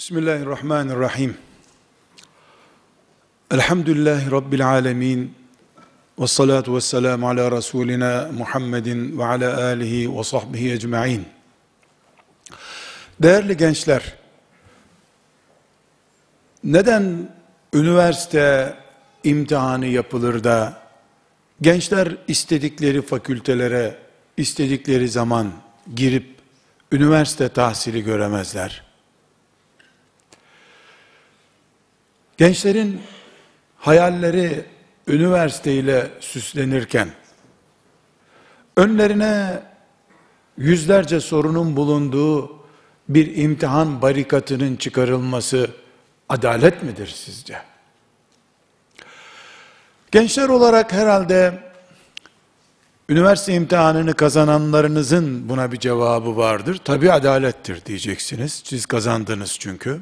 Bismillahirrahmanirrahim. Elhamdülillahi Rabbil alemin. Ve salatu ve selamu ala Resulina Muhammedin ve ala alihi ve sahbihi ecma'in. Değerli gençler, neden üniversite imtihanı yapılır da gençler istedikleri fakültelere istedikleri zaman girip üniversite tahsili göremezler? Gençlerin hayalleri üniversiteyle süslenirken önlerine yüzlerce sorunun bulunduğu bir imtihan barikatının çıkarılması adalet midir sizce? Gençler olarak herhalde üniversite imtihanını kazananlarınızın buna bir cevabı vardır. Tabi adalettir diyeceksiniz. Siz kazandınız çünkü.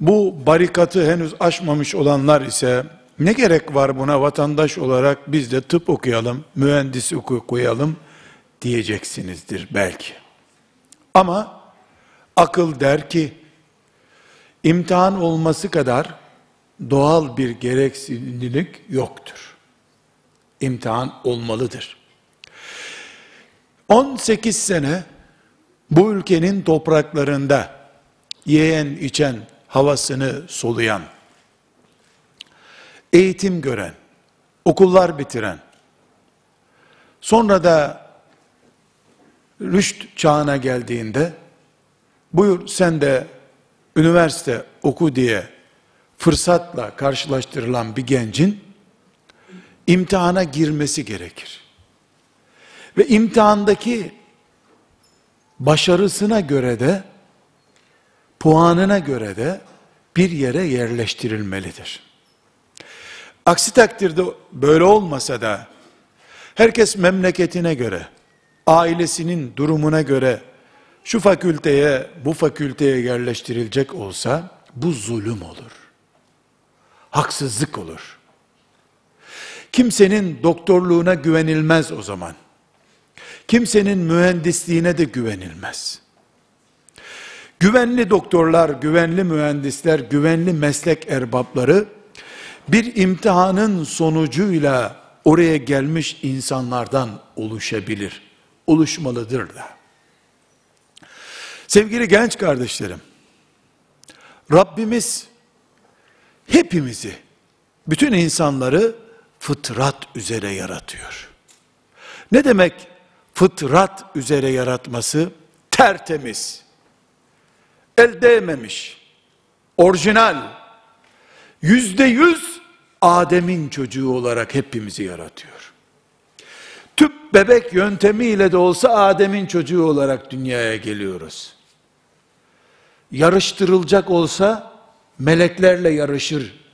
Bu barikatı henüz aşmamış olanlar ise ne gerek var buna vatandaş olarak biz de tıp okuyalım, mühendis okuyalım diyeceksinizdir belki. Ama akıl der ki imtihan olması kadar doğal bir gereksinimlik yoktur. İmtihan olmalıdır. 18 sene bu ülkenin topraklarında yiyen içen havasını soluyan, eğitim gören, okullar bitiren, sonra da rüşt çağına geldiğinde, buyur sen de üniversite oku diye fırsatla karşılaştırılan bir gencin, imtihana girmesi gerekir. Ve imtihandaki başarısına göre de puanına göre de bir yere yerleştirilmelidir. Aksi takdirde böyle olmasa da herkes memleketine göre, ailesinin durumuna göre şu fakülteye, bu fakülteye yerleştirilecek olsa bu zulüm olur. Haksızlık olur. Kimsenin doktorluğuna güvenilmez o zaman. Kimsenin mühendisliğine de güvenilmez. Güvenli doktorlar, güvenli mühendisler, güvenli meslek erbapları bir imtihanın sonucuyla oraya gelmiş insanlardan oluşabilir. Oluşmalıdır da. Sevgili genç kardeşlerim, Rabbimiz hepimizi, bütün insanları fıtrat üzere yaratıyor. Ne demek fıtrat üzere yaratması? Tertemiz, el değmemiş, orijinal, yüzde yüz Adem'in çocuğu olarak hepimizi yaratıyor. Tüp bebek yöntemiyle de olsa Adem'in çocuğu olarak dünyaya geliyoruz. Yarıştırılacak olsa meleklerle yarışır.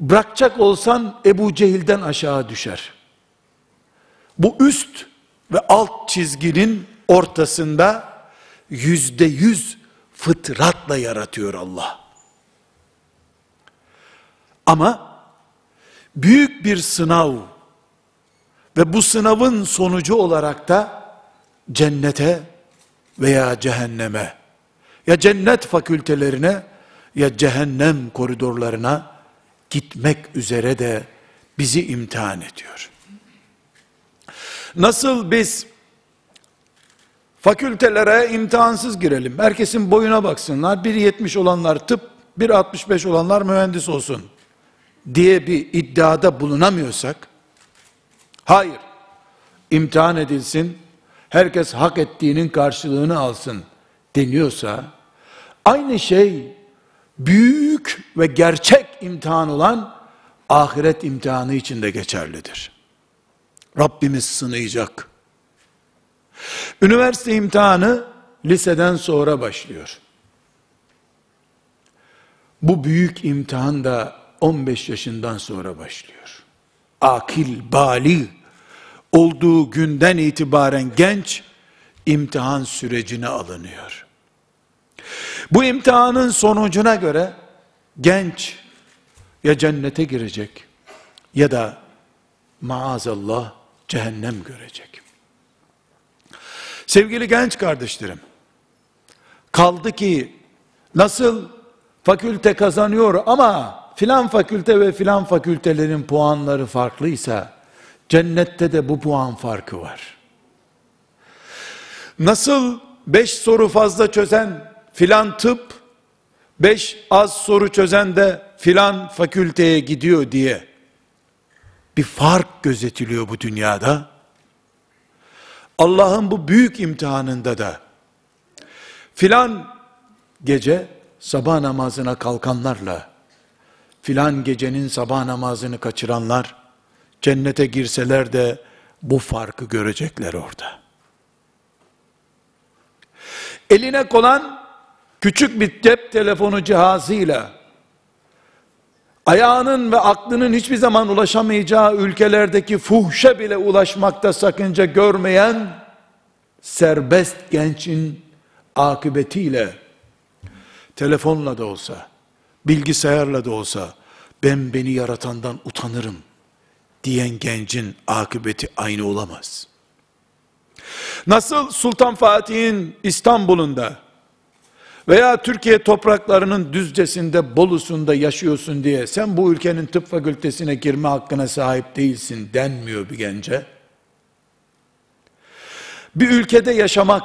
Bırakacak olsan Ebu Cehil'den aşağı düşer. Bu üst ve alt çizginin ortasında yüzde yüz fıtratla yaratıyor Allah. Ama büyük bir sınav ve bu sınavın sonucu olarak da cennete veya cehenneme ya cennet fakültelerine ya cehennem koridorlarına gitmek üzere de bizi imtihan ediyor. Nasıl biz Fakültelere imtihansız girelim. Herkesin boyuna baksınlar. 1.70 olanlar tıp, 1.65 olanlar mühendis olsun diye bir iddiada bulunamıyorsak, hayır, imtihan edilsin, herkes hak ettiğinin karşılığını alsın deniyorsa, aynı şey büyük ve gerçek imtihan olan ahiret imtihanı için de geçerlidir. Rabbimiz sınayacak. Üniversite imtihanı liseden sonra başlıyor. Bu büyük imtihan da 15 yaşından sonra başlıyor. Akil, bali olduğu günden itibaren genç imtihan sürecine alınıyor. Bu imtihanın sonucuna göre genç ya cennete girecek ya da maazallah cehennem görecek. Sevgili genç kardeşlerim, Kaldı ki nasıl fakülte kazanıyor ama filan fakülte ve filan fakültelerin puanları farklıysa cennette de bu puan farkı var. Nasıl beş soru fazla çözen filan tıp, beş az soru çözen de filan fakülteye gidiyor diye bir fark gözetiliyor bu dünyada. Allah'ın bu büyük imtihanında da filan gece sabah namazına kalkanlarla filan gecenin sabah namazını kaçıranlar cennete girseler de bu farkı görecekler orada. Eline konan küçük bir cep telefonu cihazıyla ayağının ve aklının hiçbir zaman ulaşamayacağı ülkelerdeki fuhşa bile ulaşmakta sakınca görmeyen serbest gençin akıbetiyle telefonla da olsa, bilgisayarla da olsa ben beni yaratandan utanırım diyen gencin akıbeti aynı olamaz. Nasıl Sultan Fatih'in İstanbul'unda veya Türkiye topraklarının düzcesinde, Bolu'sunda yaşıyorsun diye sen bu ülkenin tıp fakültesine girme hakkına sahip değilsin denmiyor bir gence. Bir ülkede yaşamak,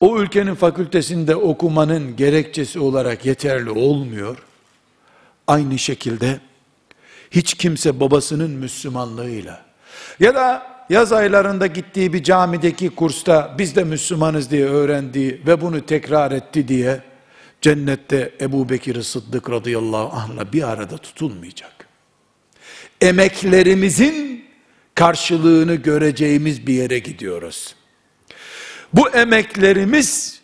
o ülkenin fakültesinde okumanın gerekçesi olarak yeterli olmuyor. Aynı şekilde hiç kimse babasının Müslümanlığıyla ya da yaz aylarında gittiği bir camideki kursta biz de Müslümanız diye öğrendiği ve bunu tekrar etti diye cennette Ebu Bekir Sıddık radıyallahu anh'la bir arada tutulmayacak. Emeklerimizin karşılığını göreceğimiz bir yere gidiyoruz. Bu emeklerimiz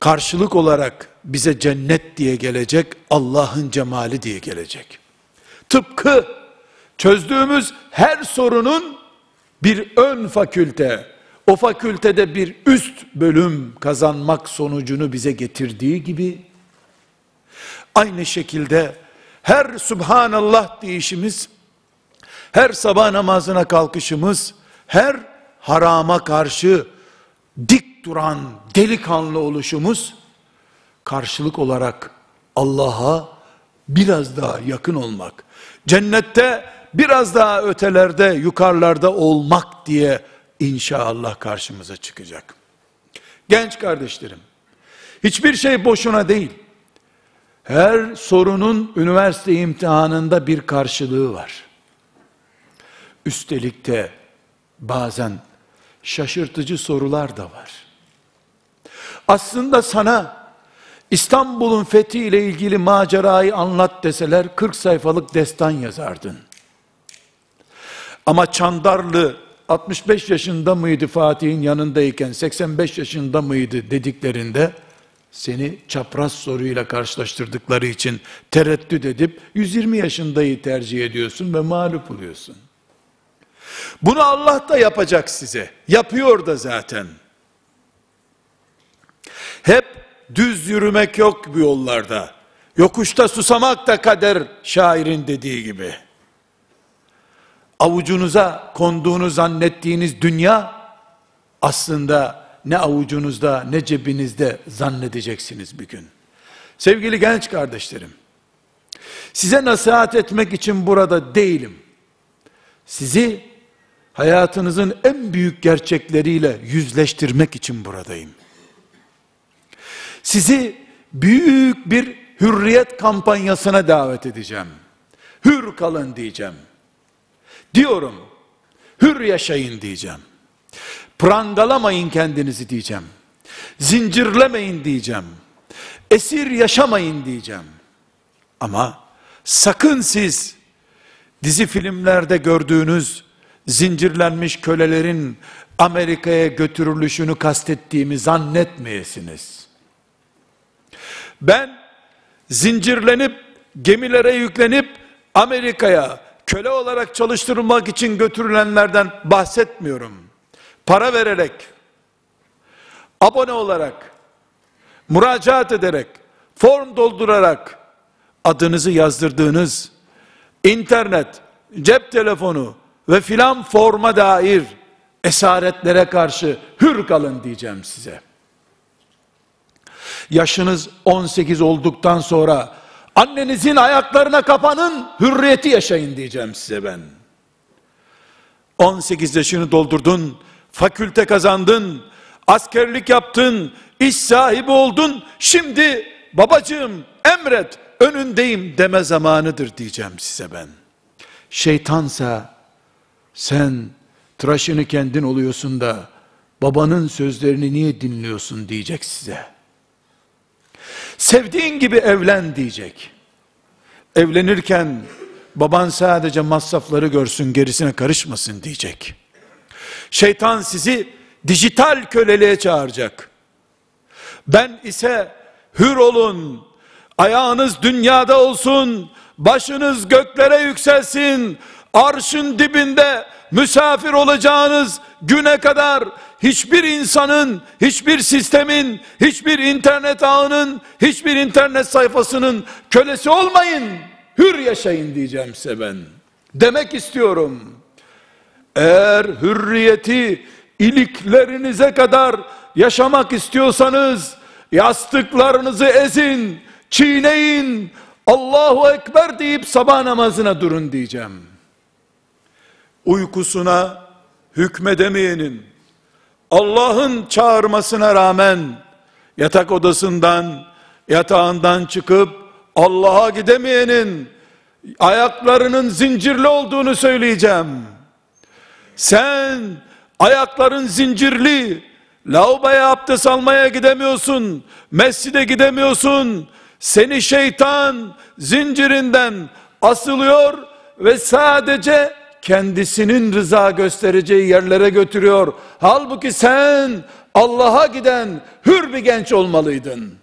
karşılık olarak bize cennet diye gelecek, Allah'ın cemali diye gelecek. Tıpkı çözdüğümüz her sorunun bir ön fakülte, o fakültede bir üst bölüm kazanmak sonucunu bize getirdiği gibi, aynı şekilde her Subhanallah deyişimiz, her sabah namazına kalkışımız, her harama karşı dik duran delikanlı oluşumuz, karşılık olarak Allah'a biraz daha yakın olmak, cennette biraz daha ötelerde, yukarılarda olmak diye inşallah karşımıza çıkacak. Genç kardeşlerim, hiçbir şey boşuna değil. Her sorunun üniversite imtihanında bir karşılığı var. Üstelik de bazen şaşırtıcı sorular da var. Aslında sana İstanbul'un fethi ile ilgili macerayı anlat deseler 40 sayfalık destan yazardın. Ama Çandarlı 65 yaşında mıydı Fatih'in yanındayken 85 yaşında mıydı dediklerinde seni çapraz soruyla karşılaştırdıkları için tereddüt edip 120 yaşındayı tercih ediyorsun ve mağlup oluyorsun. Bunu Allah da yapacak size. Yapıyor da zaten. Hep düz yürümek yok bu yollarda. Yokuşta susamak da kader şairin dediği gibi avucunuza konduğunu zannettiğiniz dünya aslında ne avucunuzda ne cebinizde zannedeceksiniz bir gün. Sevgili genç kardeşlerim, size nasihat etmek için burada değilim. Sizi hayatınızın en büyük gerçekleriyle yüzleştirmek için buradayım. Sizi büyük bir hürriyet kampanyasına davet edeceğim. Hür kalın diyeceğim. Diyorum, hür yaşayın diyeceğim. Prangalamayın kendinizi diyeceğim. Zincirlemeyin diyeceğim. Esir yaşamayın diyeceğim. Ama sakın siz dizi filmlerde gördüğünüz zincirlenmiş kölelerin Amerika'ya götürülüşünü kastettiğimi zannetmeyesiniz. Ben zincirlenip gemilere yüklenip Amerika'ya köle olarak çalıştırılmak için götürülenlerden bahsetmiyorum. Para vererek, abone olarak, müracaat ederek, form doldurarak adınızı yazdırdığınız internet, cep telefonu ve filan forma dair esaretlere karşı hür kalın diyeceğim size. Yaşınız 18 olduktan sonra annenizin ayaklarına kapanın, hürriyeti yaşayın diyeceğim size ben. 18 yaşını doldurdun, fakülte kazandın, askerlik yaptın, iş sahibi oldun. Şimdi babacığım emret, önündeyim deme zamanıdır diyeceğim size ben. Şeytansa sen tıraşını kendin oluyorsun da babanın sözlerini niye dinliyorsun diyecek size. Sevdiğin gibi evlen diyecek. Evlenirken baban sadece masrafları görsün gerisine karışmasın diyecek. Şeytan sizi dijital köleliğe çağıracak. Ben ise hür olun, ayağınız dünyada olsun, başınız göklere yükselsin, arşın dibinde misafir olacağınız güne kadar hiçbir insanın, hiçbir sistemin, hiçbir internet ağının, hiçbir internet sayfasının kölesi olmayın. Hür yaşayın diyeceğim size ben. Demek istiyorum. Eğer hürriyeti iliklerinize kadar yaşamak istiyorsanız yastıklarınızı ezin, çiğneyin, Allahu Ekber deyip sabah namazına durun diyeceğim. Uykusuna hükmedemeyenin, Allah'ın çağırmasına rağmen yatak odasından, yatağından çıkıp Allah'a gidemeyenin ayaklarının zincirli olduğunu söyleyeceğim. Sen ayakların zincirli, lavaboya abdest almaya gidemiyorsun, mescide gidemiyorsun, seni şeytan zincirinden asılıyor ve sadece kendisinin rıza göstereceği yerlere götürüyor. Halbuki sen Allah'a giden hür bir genç olmalıydın.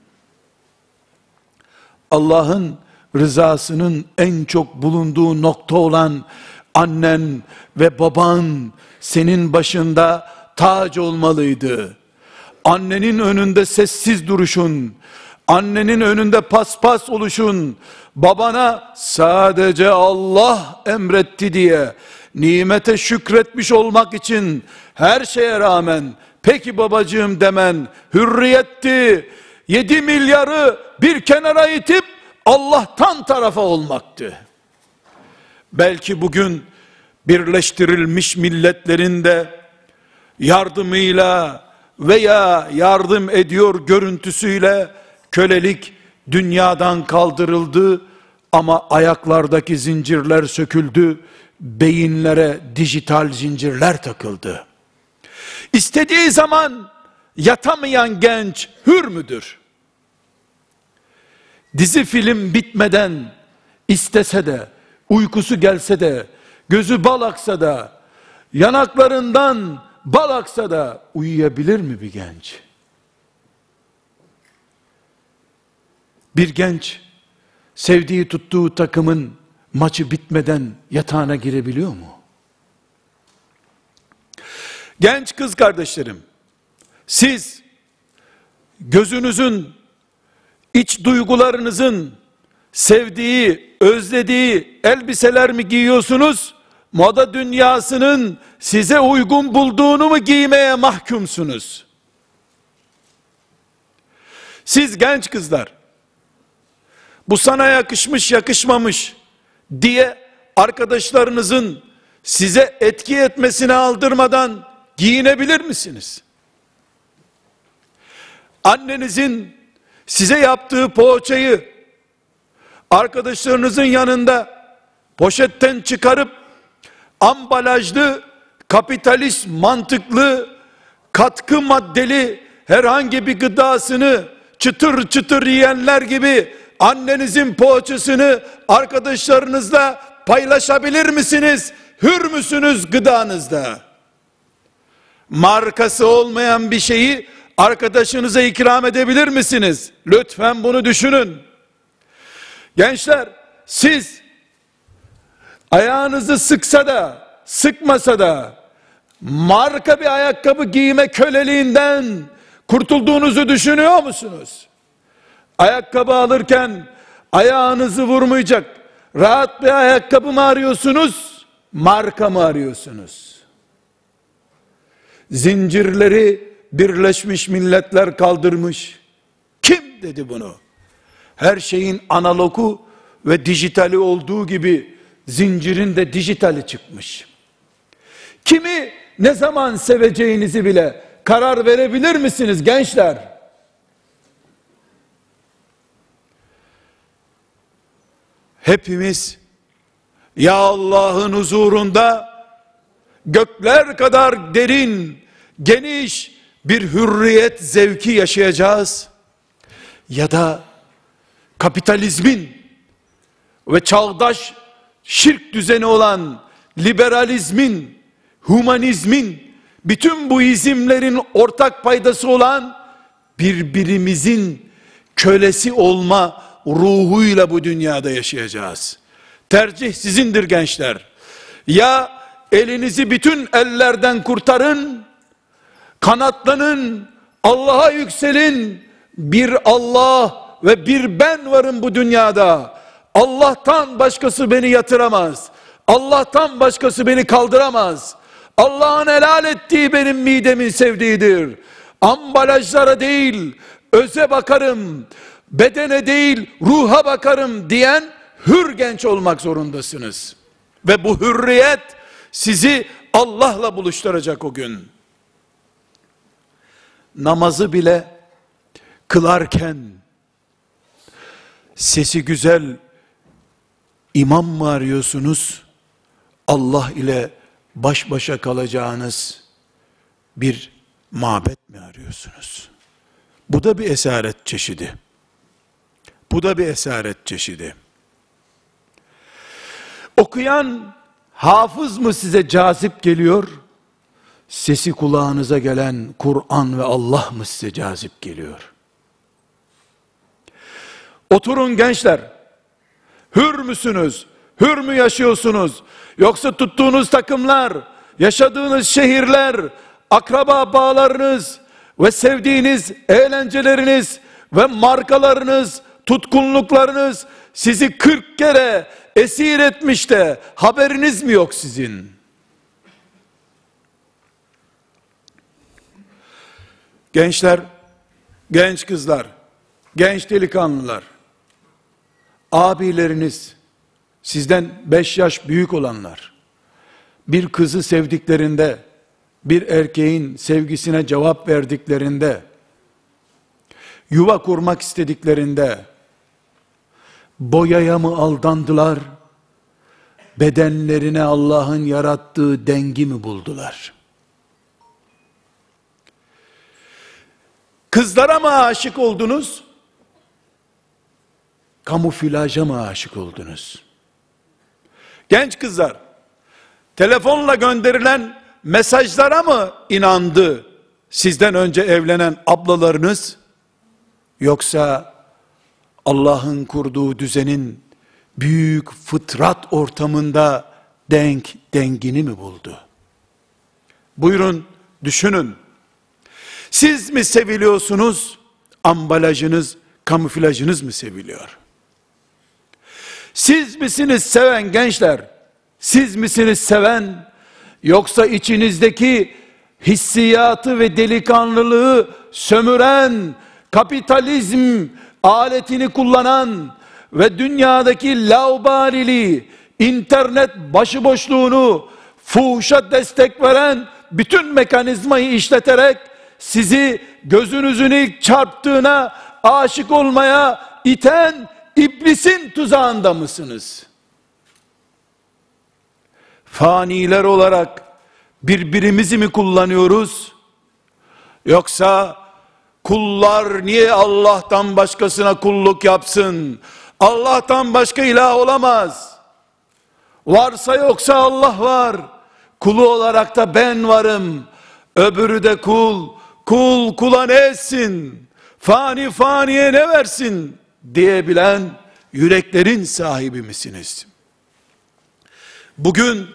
Allah'ın rızasının en çok bulunduğu nokta olan annen ve baban senin başında tac olmalıydı. Annenin önünde sessiz duruşun, annenin önünde paspas oluşun, babana sadece Allah emretti diye nimete şükretmiş olmak için her şeye rağmen peki babacığım demen hürriyetti. 7 milyarı bir kenara itip Allah'tan tarafa olmaktı. Belki bugün birleştirilmiş milletlerinde yardımıyla veya yardım ediyor görüntüsüyle kölelik dünyadan kaldırıldı ama ayaklardaki zincirler söküldü, beyinlere dijital zincirler takıldı. İstediği zaman yatamayan genç hür müdür? Dizi film bitmeden istese de, uykusu gelse de, gözü bal aksa da, yanaklarından bal aksa da uyuyabilir mi bir genç? Bir genç sevdiği tuttuğu takımın maçı bitmeden yatağına girebiliyor mu? Genç kız kardeşlerim, siz gözünüzün, iç duygularınızın sevdiği, özlediği elbiseler mi giyiyorsunuz? Moda dünyasının size uygun bulduğunu mu giymeye mahkumsunuz? Siz genç kızlar, bu sana yakışmış yakışmamış diye arkadaşlarınızın size etki etmesine aldırmadan giyinebilir misiniz? Annenizin size yaptığı poğaçayı arkadaşlarınızın yanında poşetten çıkarıp ambalajlı, kapitalist mantıklı, katkı maddeli herhangi bir gıdasını çıtır çıtır yiyenler gibi annenizin poğaçasını arkadaşlarınızla paylaşabilir misiniz? Hür müsünüz gıdanızda? Markası olmayan bir şeyi arkadaşınıza ikram edebilir misiniz? Lütfen bunu düşünün. Gençler, siz ayağınızı sıksa da, sıkmasa da marka bir ayakkabı giyme köleliğinden kurtulduğunuzu düşünüyor musunuz? Ayakkabı alırken ayağınızı vurmayacak rahat bir ayakkabı mı arıyorsunuz? Marka mı arıyorsunuz? Zincirleri Birleşmiş Milletler kaldırmış. Kim dedi bunu? Her şeyin analogu ve dijitali olduğu gibi zincirin de dijitali çıkmış. Kimi ne zaman seveceğinizi bile karar verebilir misiniz gençler? Hepimiz ya Allah'ın huzurunda gökler kadar derin, geniş bir hürriyet zevki yaşayacağız. Ya da kapitalizmin ve çağdaş şirk düzeni olan liberalizmin, humanizmin, bütün bu izimlerin ortak paydası olan birbirimizin kölesi olma ruhuyla bu dünyada yaşayacağız. Tercih sizindir gençler. Ya elinizi bütün ellerden kurtarın, kanatlanın, Allah'a yükselin, bir Allah ve bir ben varım bu dünyada. Allah'tan başkası beni yatıramaz. Allah'tan başkası beni kaldıramaz. Allah'ın helal ettiği benim midemin sevdiğidir. Ambalajlara değil, öze bakarım, bedene değil, ruha bakarım diyen hür genç olmak zorundasınız. Ve bu hürriyet sizi Allah'la buluşturacak o gün. Namazı bile kılarken sesi güzel imam mı arıyorsunuz? Allah ile baş başa kalacağınız bir mabet mi arıyorsunuz? Bu da bir esaret çeşidi. Bu da bir esaret çeşidi. Okuyan hafız mı size cazip geliyor? Sesi kulağınıza gelen Kur'an ve Allah mı size cazip geliyor? Oturun gençler. Hür müsünüz? Hür mü yaşıyorsunuz? Yoksa tuttuğunuz takımlar, yaşadığınız şehirler, akraba bağlarınız ve sevdiğiniz eğlenceleriniz ve markalarınız, tutkunluklarınız sizi 40 kere esir etmiş de haberiniz mi yok sizin? Gençler, genç kızlar, genç delikanlılar, abileriniz, sizden beş yaş büyük olanlar, bir kızı sevdiklerinde, bir erkeğin sevgisine cevap verdiklerinde, yuva kurmak istediklerinde, boyaya mı aldandılar, bedenlerine Allah'ın yarattığı dengi mi buldular? Kızlara mı aşık oldunuz? Kamuflaja mı aşık oldunuz? Genç kızlar, telefonla gönderilen mesajlara mı inandı sizden önce evlenen ablalarınız? Yoksa Allah'ın kurduğu düzenin büyük fıtrat ortamında denk dengini mi buldu? Buyurun düşünün. Siz mi seviliyorsunuz? Ambalajınız, kamuflajınız mı seviliyor? Siz misiniz seven gençler? Siz misiniz seven? Yoksa içinizdeki hissiyatı ve delikanlılığı sömüren, kapitalizm aletini kullanan ve dünyadaki laubaliliği, internet başıboşluğunu, fuhuşa destek veren bütün mekanizmayı işleterek sizi gözünüzün ilk çarptığına aşık olmaya iten iblisin tuzağında mısınız? Faniler olarak birbirimizi mi kullanıyoruz? Yoksa kullar niye Allah'tan başkasına kulluk yapsın? Allah'tan başka ilah olamaz. Varsa yoksa Allah var. Kulu olarak da ben varım. Öbürü de kul. Kul kula ne etsin? Fani faniye ne versin? diyebilen yüreklerin sahibi misiniz? Bugün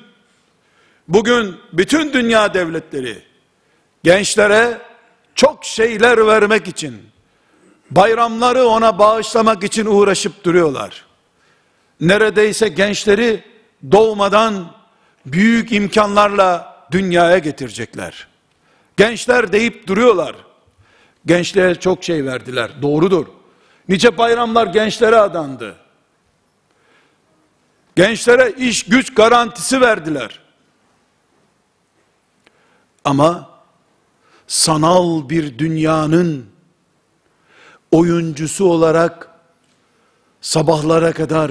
bugün bütün dünya devletleri gençlere şeyler vermek için bayramları ona bağışlamak için uğraşıp duruyorlar. Neredeyse gençleri doğmadan büyük imkanlarla dünyaya getirecekler. Gençler deyip duruyorlar. Gençliğe çok şey verdiler. Doğrudur. Nice bayramlar gençlere adandı. Gençlere iş güç garantisi verdiler. Ama sanal bir dünyanın oyuncusu olarak sabahlara kadar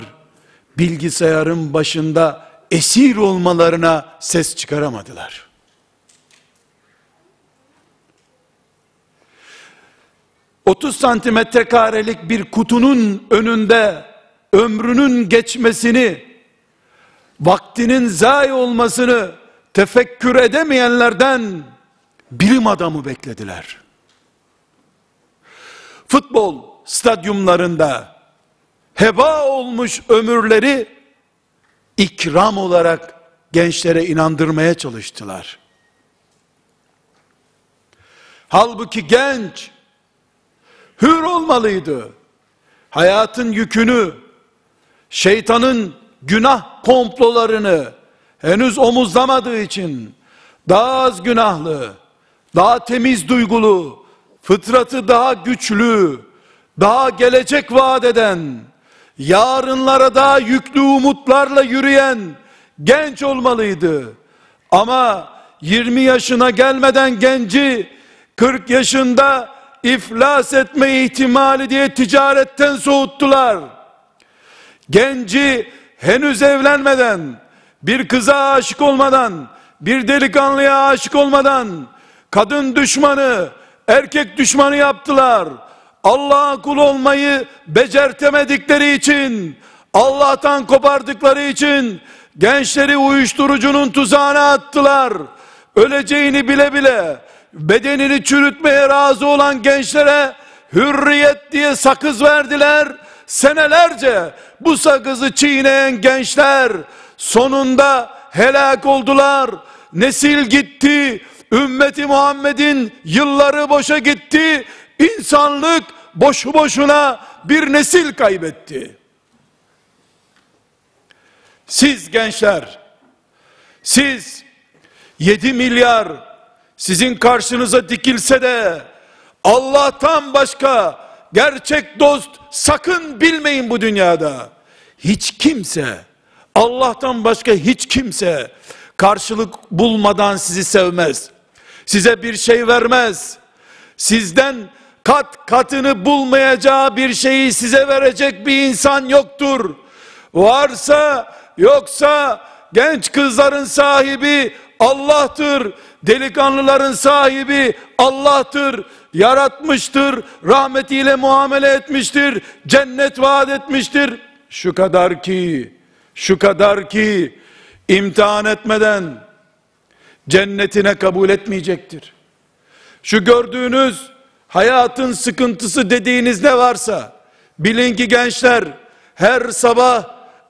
bilgisayarın başında esir olmalarına ses çıkaramadılar. Otuz santimetre karelik bir kutunun önünde ömrünün geçmesini, vaktinin zayi olmasını tefekkür edemeyenlerden bilim adamı beklediler. Futbol stadyumlarında heba olmuş ömürleri ikram olarak gençlere inandırmaya çalıştılar. Halbuki genç hür olmalıydı. Hayatın yükünü, şeytanın günah komplolarını henüz omuzlamadığı için daha az günahlı, daha temiz duygulu, fıtratı daha güçlü, daha gelecek vaat eden, yarınlara daha yüklü umutlarla yürüyen genç olmalıydı. Ama 20 yaşına gelmeden genci 40 yaşında iflas etme ihtimali diye ticaretten soğuttular. Genci henüz evlenmeden, bir kıza aşık olmadan, bir delikanlıya aşık olmadan, kadın düşmanı, erkek düşmanı yaptılar. Allah'a kul olmayı becertemedikleri için, Allah'tan kopardıkları için, gençleri uyuşturucunun tuzağına attılar. Öleceğini bile bile, bedenini çürütmeye razı olan gençlere, hürriyet diye sakız verdiler. Senelerce bu sakızı çiğneyen gençler, sonunda helak oldular. Nesil gitti, ümmeti Muhammed'in yılları boşa gitti. İnsanlık boşu boşuna bir nesil kaybetti. Siz gençler, siz 7 milyar sizin karşınıza dikilse de Allah'tan başka gerçek dost sakın bilmeyin bu dünyada. Hiç kimse Allah'tan başka hiç kimse karşılık bulmadan sizi sevmez. Size bir şey vermez. Sizden kat katını bulmayacağı bir şeyi size verecek bir insan yoktur. Varsa yoksa genç kızların sahibi Allah'tır. Delikanlıların sahibi Allah'tır. Yaratmıştır. Rahmetiyle muamele etmiştir. Cennet vaat etmiştir. Şu kadar ki şu kadar ki imtihan etmeden cennetine kabul etmeyecektir. Şu gördüğünüz hayatın sıkıntısı dediğiniz ne varsa bilin ki gençler her sabah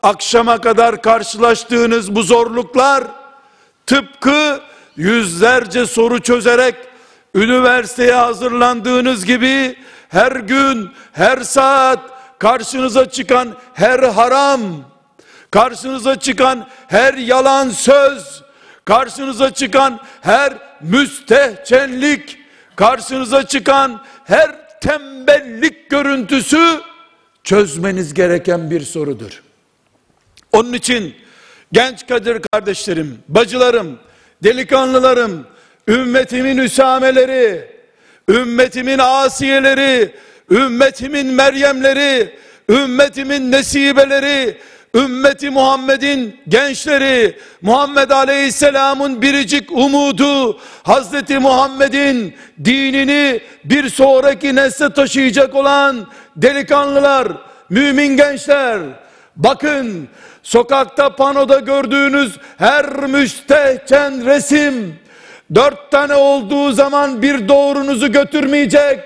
akşama kadar karşılaştığınız bu zorluklar tıpkı yüzlerce soru çözerek üniversiteye hazırlandığınız gibi her gün her saat karşınıza çıkan her haram karşınıza çıkan her yalan söz, karşınıza çıkan her müstehcenlik, karşınıza çıkan her tembellik görüntüsü çözmeniz gereken bir sorudur. Onun için genç Kadir kardeşlerim, bacılarım, delikanlılarım, ümmetimin üsameleri, ümmetimin asiyeleri, ümmetimin Meryemleri, ümmetimin nesibeleri, ümmeti Muhammed'in gençleri, Muhammed Aleyhisselam'ın biricik umudu, Hazreti Muhammed'in dinini bir sonraki nesle taşıyacak olan delikanlılar, mümin gençler, bakın sokakta panoda gördüğünüz her müstehcen resim, dört tane olduğu zaman bir doğrunuzu götürmeyecek,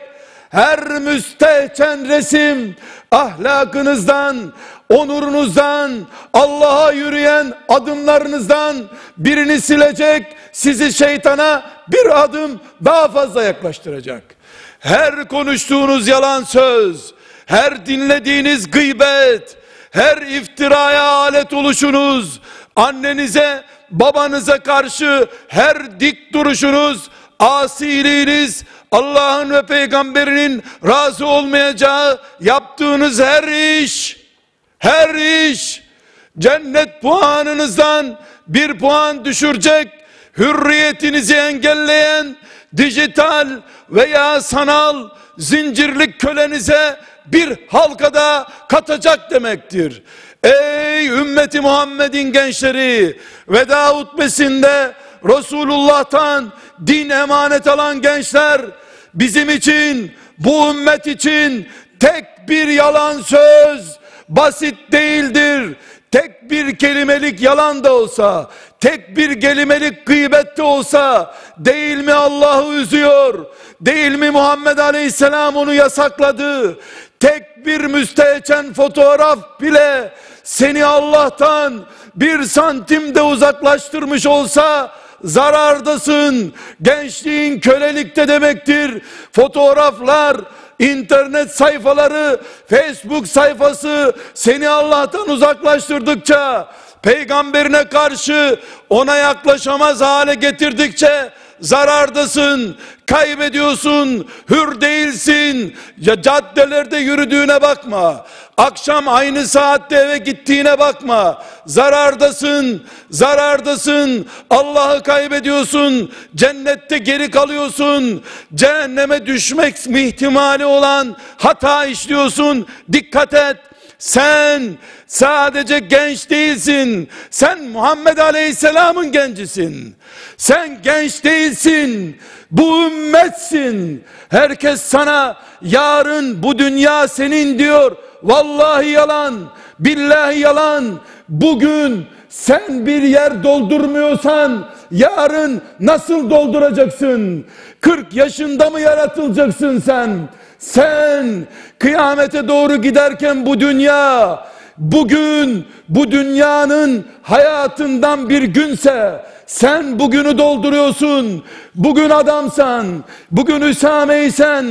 her müstehcen resim ahlakınızdan, onurunuzdan, Allah'a yürüyen adımlarınızdan birini silecek, sizi şeytana bir adım daha fazla yaklaştıracak. Her konuştuğunuz yalan söz, her dinlediğiniz gıybet, her iftiraya alet oluşunuz, annenize, babanıza karşı her dik duruşunuz asiliğiniz, Allah'ın ve peygamberinin razı olmayacağı yaptığınız her iş, her iş, cennet puanınızdan bir puan düşürecek, hürriyetinizi engelleyen, dijital veya sanal zincirlik kölenize bir halkada katacak demektir. Ey ümmeti Muhammed'in gençleri veda hutbesinde Resulullah'tan din emanet alan gençler bizim için bu ümmet için tek bir yalan söz basit değildir. Tek bir kelimelik yalan da olsa, tek bir kelimelik gıybet de olsa, değil mi Allah'ı üzüyor? Değil mi Muhammed Aleyhisselam onu yasakladı? Tek bir müstehcen fotoğraf bile seni Allah'tan bir santim de uzaklaştırmış olsa zarardasın. Gençliğin kölelikte demektir. Fotoğraflar, internet sayfaları, Facebook sayfası seni Allah'tan uzaklaştırdıkça, peygamberine karşı ona yaklaşamaz hale getirdikçe zarardasın, kaybediyorsun, hür değilsin. Ya caddelerde yürüdüğüne bakma. Akşam aynı saatte eve gittiğine bakma. Zarardasın, zarardasın. Allah'ı kaybediyorsun. Cennette geri kalıyorsun. Cehenneme düşmek ihtimali olan hata işliyorsun. Dikkat et. Sen sadece genç değilsin. Sen Muhammed Aleyhisselam'ın gencisin. Sen genç değilsin. Bu ümmetsin. Herkes sana yarın bu dünya senin diyor. Vallahi yalan. Billahi yalan. Bugün sen bir yer doldurmuyorsan yarın nasıl dolduracaksın? 40 yaşında mı yaratılacaksın sen? Sen kıyamete doğru giderken bu dünya bugün bu dünyanın hayatından bir günse sen bugünü dolduruyorsun. Bugün adamsan, bugün Üsame'ysen,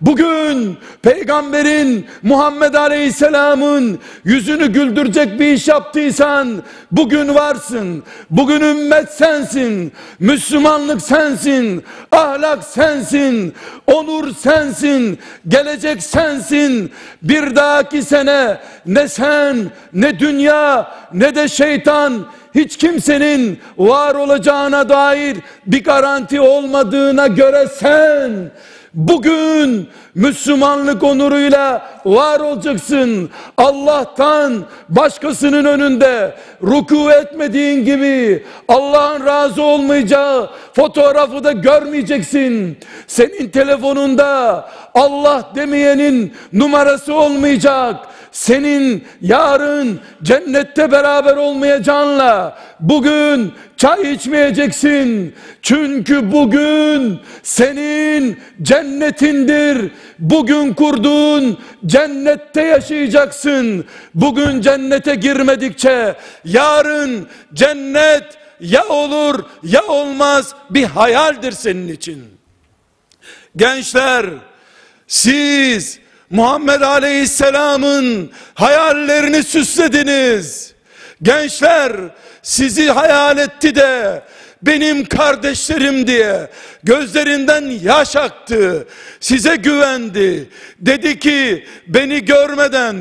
bugün peygamberin Muhammed Aleyhisselam'ın yüzünü güldürecek bir iş yaptıysan, bugün varsın. Bugün ümmet sensin. Müslümanlık sensin. Ahlak sensin. Onur sensin. Gelecek sensin. Bir dahaki sene ne sen, ne dünya, ne de şeytan hiç kimsenin var olacağına dair bir garanti olmadığına göre sen bugün Müslümanlık onuruyla var olacaksın. Allah'tan başkasının önünde ruku etmediğin gibi Allah'ın razı olmayacağı fotoğrafı da görmeyeceksin. Senin telefonunda Allah demeyenin numarası olmayacak senin yarın cennette beraber olmayacağınla bugün çay içmeyeceksin. Çünkü bugün senin cennetindir. Bugün kurduğun cennette yaşayacaksın. Bugün cennete girmedikçe yarın cennet ya olur ya olmaz bir hayaldir senin için. Gençler siz Muhammed Aleyhisselam'ın hayallerini süslediniz. Gençler sizi hayal etti de benim kardeşlerim diye gözlerinden yaş aktı. Size güvendi. Dedi ki beni görmeden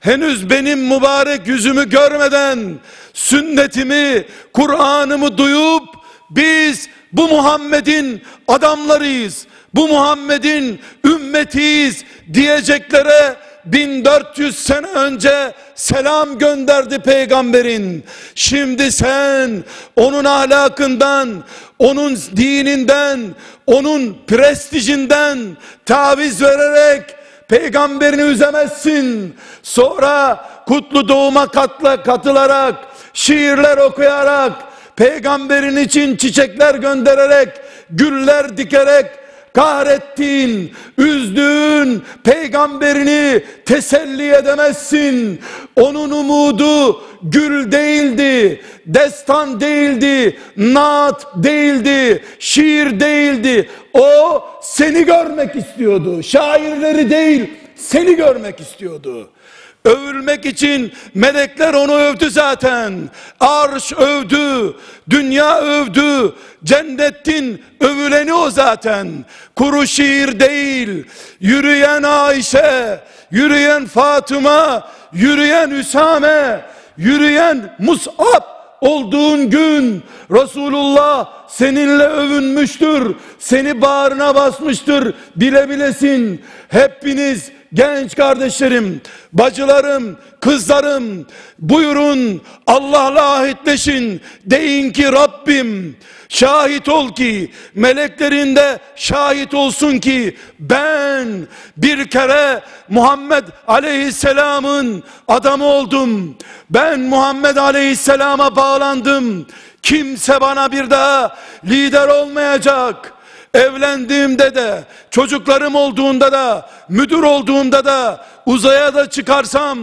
henüz benim mübarek yüzümü görmeden sünnetimi, Kur'an'ımı duyup biz bu Muhammed'in adamlarıyız bu Muhammed'in ümmetiyiz diyeceklere 1400 sene önce selam gönderdi peygamberin. Şimdi sen onun ahlakından, onun dininden, onun prestijinden taviz vererek peygamberini üzemezsin. Sonra kutlu doğuma katla, katılarak, şiirler okuyarak, peygamberin için çiçekler göndererek, güller dikerek, kahrettin, üzdün, peygamberini teselli edemezsin. Onun umudu gül değildi, destan değildi, naat değildi, şiir değildi. O seni görmek istiyordu. Şairleri değil, seni görmek istiyordu. Övülmek için melekler onu övdü zaten. Arş övdü, dünya övdü, cennetin övüleni o zaten. Kuru şiir değil, yürüyen Ayşe, yürüyen Fatıma, yürüyen Üsame, yürüyen Mus'ab olduğun gün Resulullah seninle övünmüştür. Seni bağrına basmıştır. Bile bilesin. Hepiniz genç kardeşlerim, bacılarım, kızlarım buyurun Allah'la ahitleşin. Deyin ki Rabbim şahit ol ki meleklerinde şahit olsun ki ben bir kere Muhammed Aleyhisselam'ın adamı oldum. Ben Muhammed Aleyhisselam'a bağlandım. Kimse bana bir daha lider olmayacak. Evlendiğimde de, çocuklarım olduğunda da, müdür olduğunda da, uzaya da çıkarsam,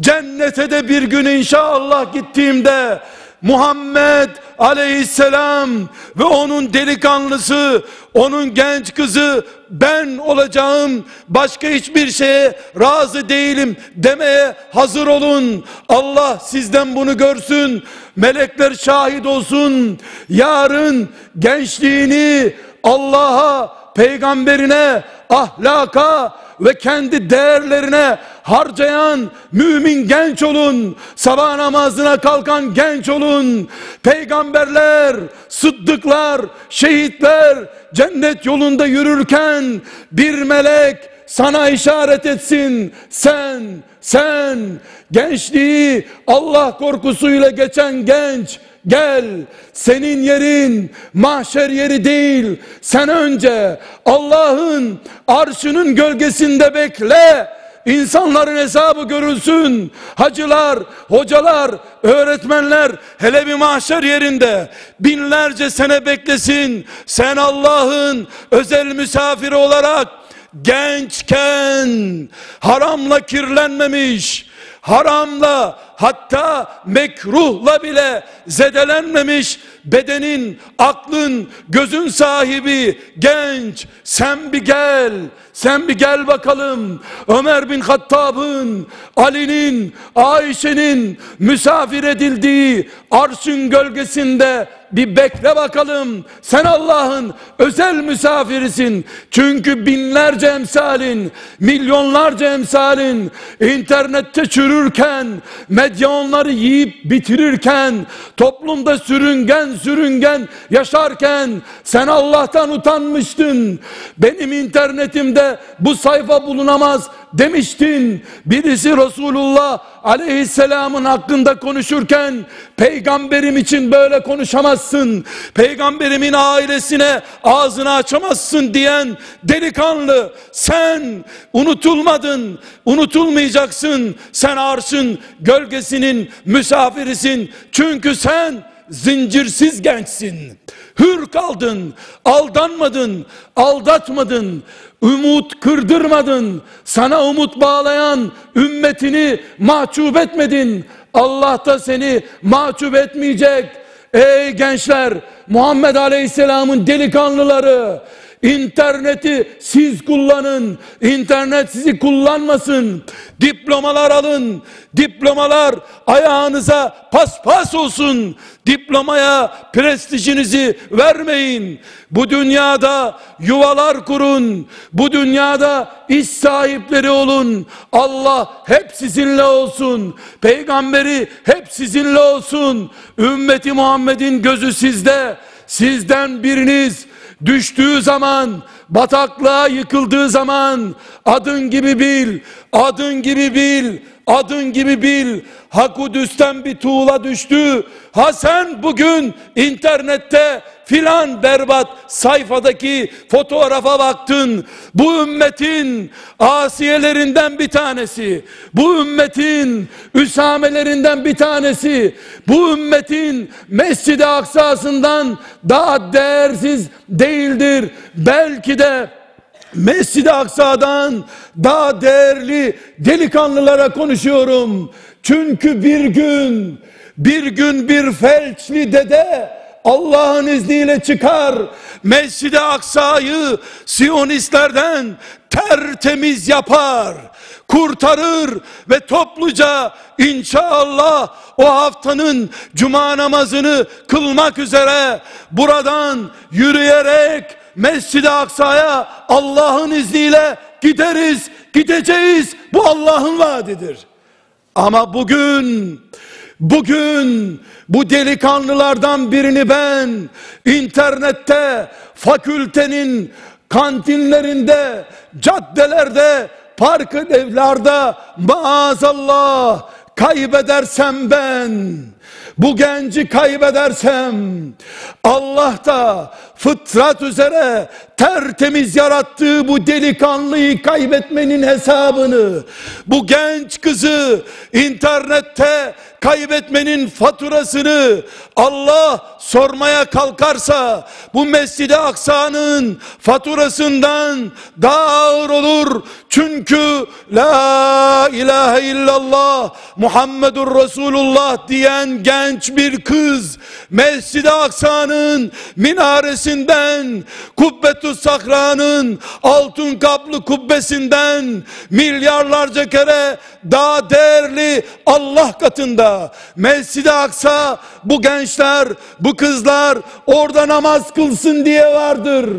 cennete de bir gün inşallah gittiğimde, Muhammed aleyhisselam ve onun delikanlısı, onun genç kızı ben olacağım, başka hiçbir şeye razı değilim demeye hazır olun. Allah sizden bunu görsün, melekler şahit olsun. Yarın gençliğini Allah'a, peygamberine, ahlaka ve kendi değerlerine harcayan mümin genç olun. Sabah namazına kalkan genç olun. Peygamberler, sıddıklar, şehitler cennet yolunda yürürken bir melek sana işaret etsin. Sen, sen gençliği Allah korkusuyla geçen genç Gel senin yerin mahşer yeri değil. Sen önce Allah'ın arşının gölgesinde bekle. İnsanların hesabı görülsün. Hacılar, hocalar, öğretmenler hele bir mahşer yerinde binlerce sene beklesin. Sen Allah'ın özel misafiri olarak gençken haramla kirlenmemiş, haramla hatta mekruhla bile zedelenmemiş bedenin, aklın, gözün sahibi genç sen bir gel sen bir gel bakalım Ömer bin Hattab'ın Ali'nin Ayşe'nin misafir edildiği arşın gölgesinde bir bekle bakalım. Sen Allah'ın özel misafirisin. Çünkü binlerce emsalin, milyonlarca emsalin internette çürürken, medya onları yiyip bitirirken, toplumda sürüngen sürüngen yaşarken sen Allah'tan utanmıştın. Benim internetimde bu sayfa bulunamaz demiştin. Birisi Resulullah aleyhisselamın hakkında konuşurken peygamberim için böyle konuşamazsın. Peygamberimin ailesine ağzını açamazsın diyen delikanlı sen unutulmadın. Unutulmayacaksın. Sen arşın gölgesinin misafirisin. Çünkü sen zincirsiz gençsin. Hür kaldın, aldanmadın, aldatmadın, umut kırdırmadın. Sana umut bağlayan ümmetini mahcup etmedin. Allah da seni mahcup etmeyecek. Ey gençler, Muhammed Aleyhisselam'ın delikanlıları, İnterneti siz kullanın. İnternet sizi kullanmasın. Diplomalar alın. Diplomalar ayağınıza paspas olsun. Diplomaya prestijinizi vermeyin. Bu dünyada yuvalar kurun. Bu dünyada iş sahipleri olun. Allah hep sizinle olsun. Peygamberi hep sizinle olsun. Ümmeti Muhammed'in gözü sizde. Sizden biriniz düştüğü zaman, bataklığa yıkıldığı zaman adın gibi bil, adın gibi bil, adın gibi bil. Hakudüs'ten bir tuğla düştü. Ha sen bugün internette filan berbat sayfadaki fotoğrafa baktın. Bu ümmetin asiyelerinden bir tanesi. Bu ümmetin üsamelerinden bir tanesi. Bu ümmetin Mescid-i Aksa'sından daha değersiz değildir. Belki de Mescid-i Aksa'dan daha değerli delikanlılara konuşuyorum. Çünkü bir gün, bir gün bir felçli dede Allah'ın izniyle çıkar. Mescid-i Aksa'yı Siyonistlerden tertemiz yapar. kurtarır ve topluca inşallah o haftanın cuma namazını kılmak üzere buradan yürüyerek Mescid-i Aksa'ya Allah'ın izniyle gideriz, gideceğiz. Bu Allah'ın vaadidir. Ama bugün bugün bu delikanlılardan birini ben internette fakültenin kantinlerinde, caddelerde, park evlarda maazallah kaybedersem ben bu genci kaybedersem Allah da fıtrat üzere tertemiz yarattığı bu delikanlıyı kaybetmenin hesabını bu genç kızı internette kaybetmenin faturasını Allah sormaya kalkarsa bu Mescid-i Aksa'nın faturasından daha ağır olur. Çünkü la ilahe illallah Muhammedur Resulullah diyen genç bir kız Mescid-i Aksa'nın minaresinden Kubbetü Sakra'nın altın kaplı kubbesinden milyarlarca kere daha değerli Allah katında Mescid-i Aksa bu gençler bu kızlar orada namaz kılsın diye vardır.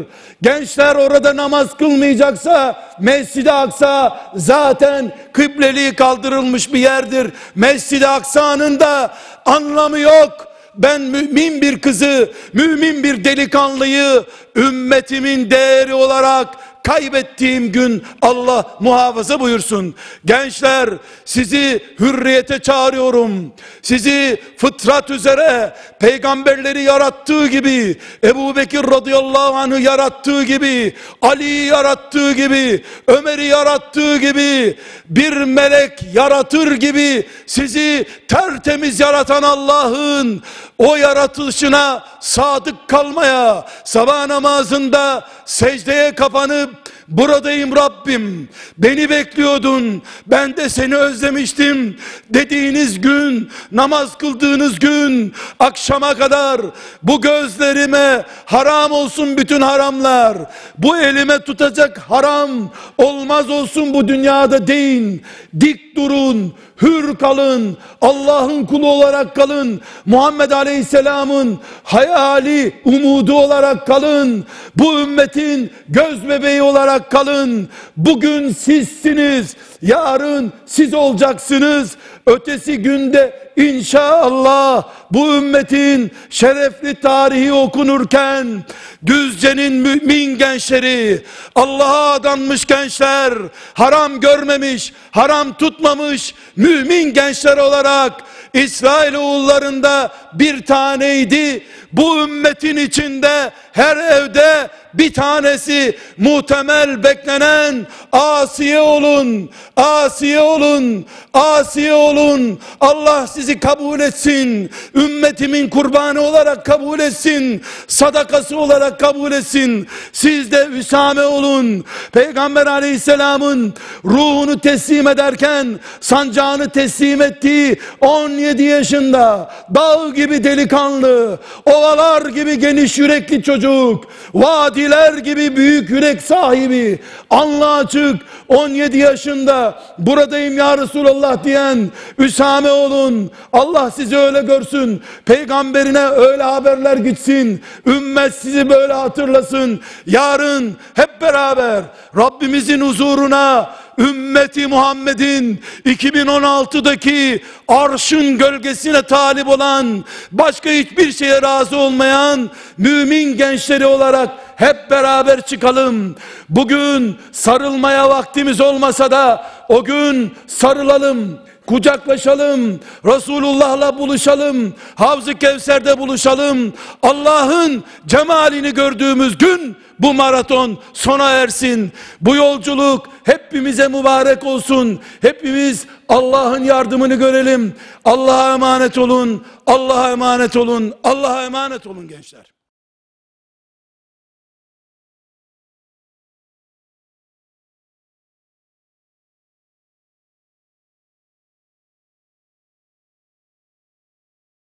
Gençler orada namaz kılmayacaksa Mescid-i Aksa zaten kıbleliği kaldırılmış bir yerdir. Mescid-i Aksa'nın da anlamı yok. Ben mümin bir kızı, mümin bir delikanlıyı ümmetimin değeri olarak kaybettiğim gün Allah muhafaza buyursun. Gençler sizi hürriyete çağırıyorum. Sizi fıtrat üzere peygamberleri yarattığı gibi Ebu Bekir radıyallahu anh'ı yarattığı gibi Ali'yi yarattığı gibi Ömer'i yarattığı gibi bir melek yaratır gibi sizi tertemiz yaratan Allah'ın o yaratılışına sadık kalmaya sabah namazında secdeye kapanıp buradayım Rabbim. Beni bekliyordun. Ben de seni özlemiştim. Dediğiniz gün namaz kıldığınız gün akşama kadar bu gözlerime haram olsun bütün haramlar. Bu elime tutacak haram olmaz olsun bu dünyada deyin. Dik durun hür kalın, Allah'ın kulu olarak kalın, Muhammed Aleyhisselam'ın hayali, umudu olarak kalın, bu ümmetin göz bebeği olarak kalın, bugün sizsiniz, yarın siz olacaksınız, ötesi günde inşallah bu ümmetin şerefli tarihi okunurken Düzce'nin mümin gençleri Allah'a adanmış gençler haram görmemiş haram tutmamış mümin gençler olarak İsrail oğullarında bir taneydi. Bu ümmetin içinde her evde bir tanesi muhtemel beklenen asiye olun, asiye olun, asiye olun. Allah sizi kabul etsin. Ümmetimin kurbanı olarak kabul etsin. Sadakası olarak kabul etsin. Siz de Üsame olun. Peygamber aleyhisselamın ruhunu teslim ederken sancağını teslim ettiği 17 yaşında dağ gibi delikanlı, ovalar gibi geniş yürekli çocuk, vadiler gibi büyük yürek sahibi, anla açık 17 yaşında buradayım ya Resulallah diyen Üsame olun. Allah sizi öyle görsün. Peygamberine öyle haberler gitsin. Ümmet sizi böyle hatırlasın. Yarın hep beraber Rabbimizin huzuruna ümmeti Muhammed'in 2016'daki arşın gölgesine talip olan başka hiçbir şeye razı olmayan mümin gençleri olarak hep beraber çıkalım. Bugün sarılmaya vaktimiz olmasa da o gün sarılalım kucaklaşalım, Resulullah'la buluşalım, Havz-ı Kevser'de buluşalım. Allah'ın cemalini gördüğümüz gün bu maraton sona ersin. Bu yolculuk hepimize mübarek olsun. Hepimiz Allah'ın yardımını görelim. Allah'a emanet olun. Allah'a emanet olun. Allah'a emanet olun gençler.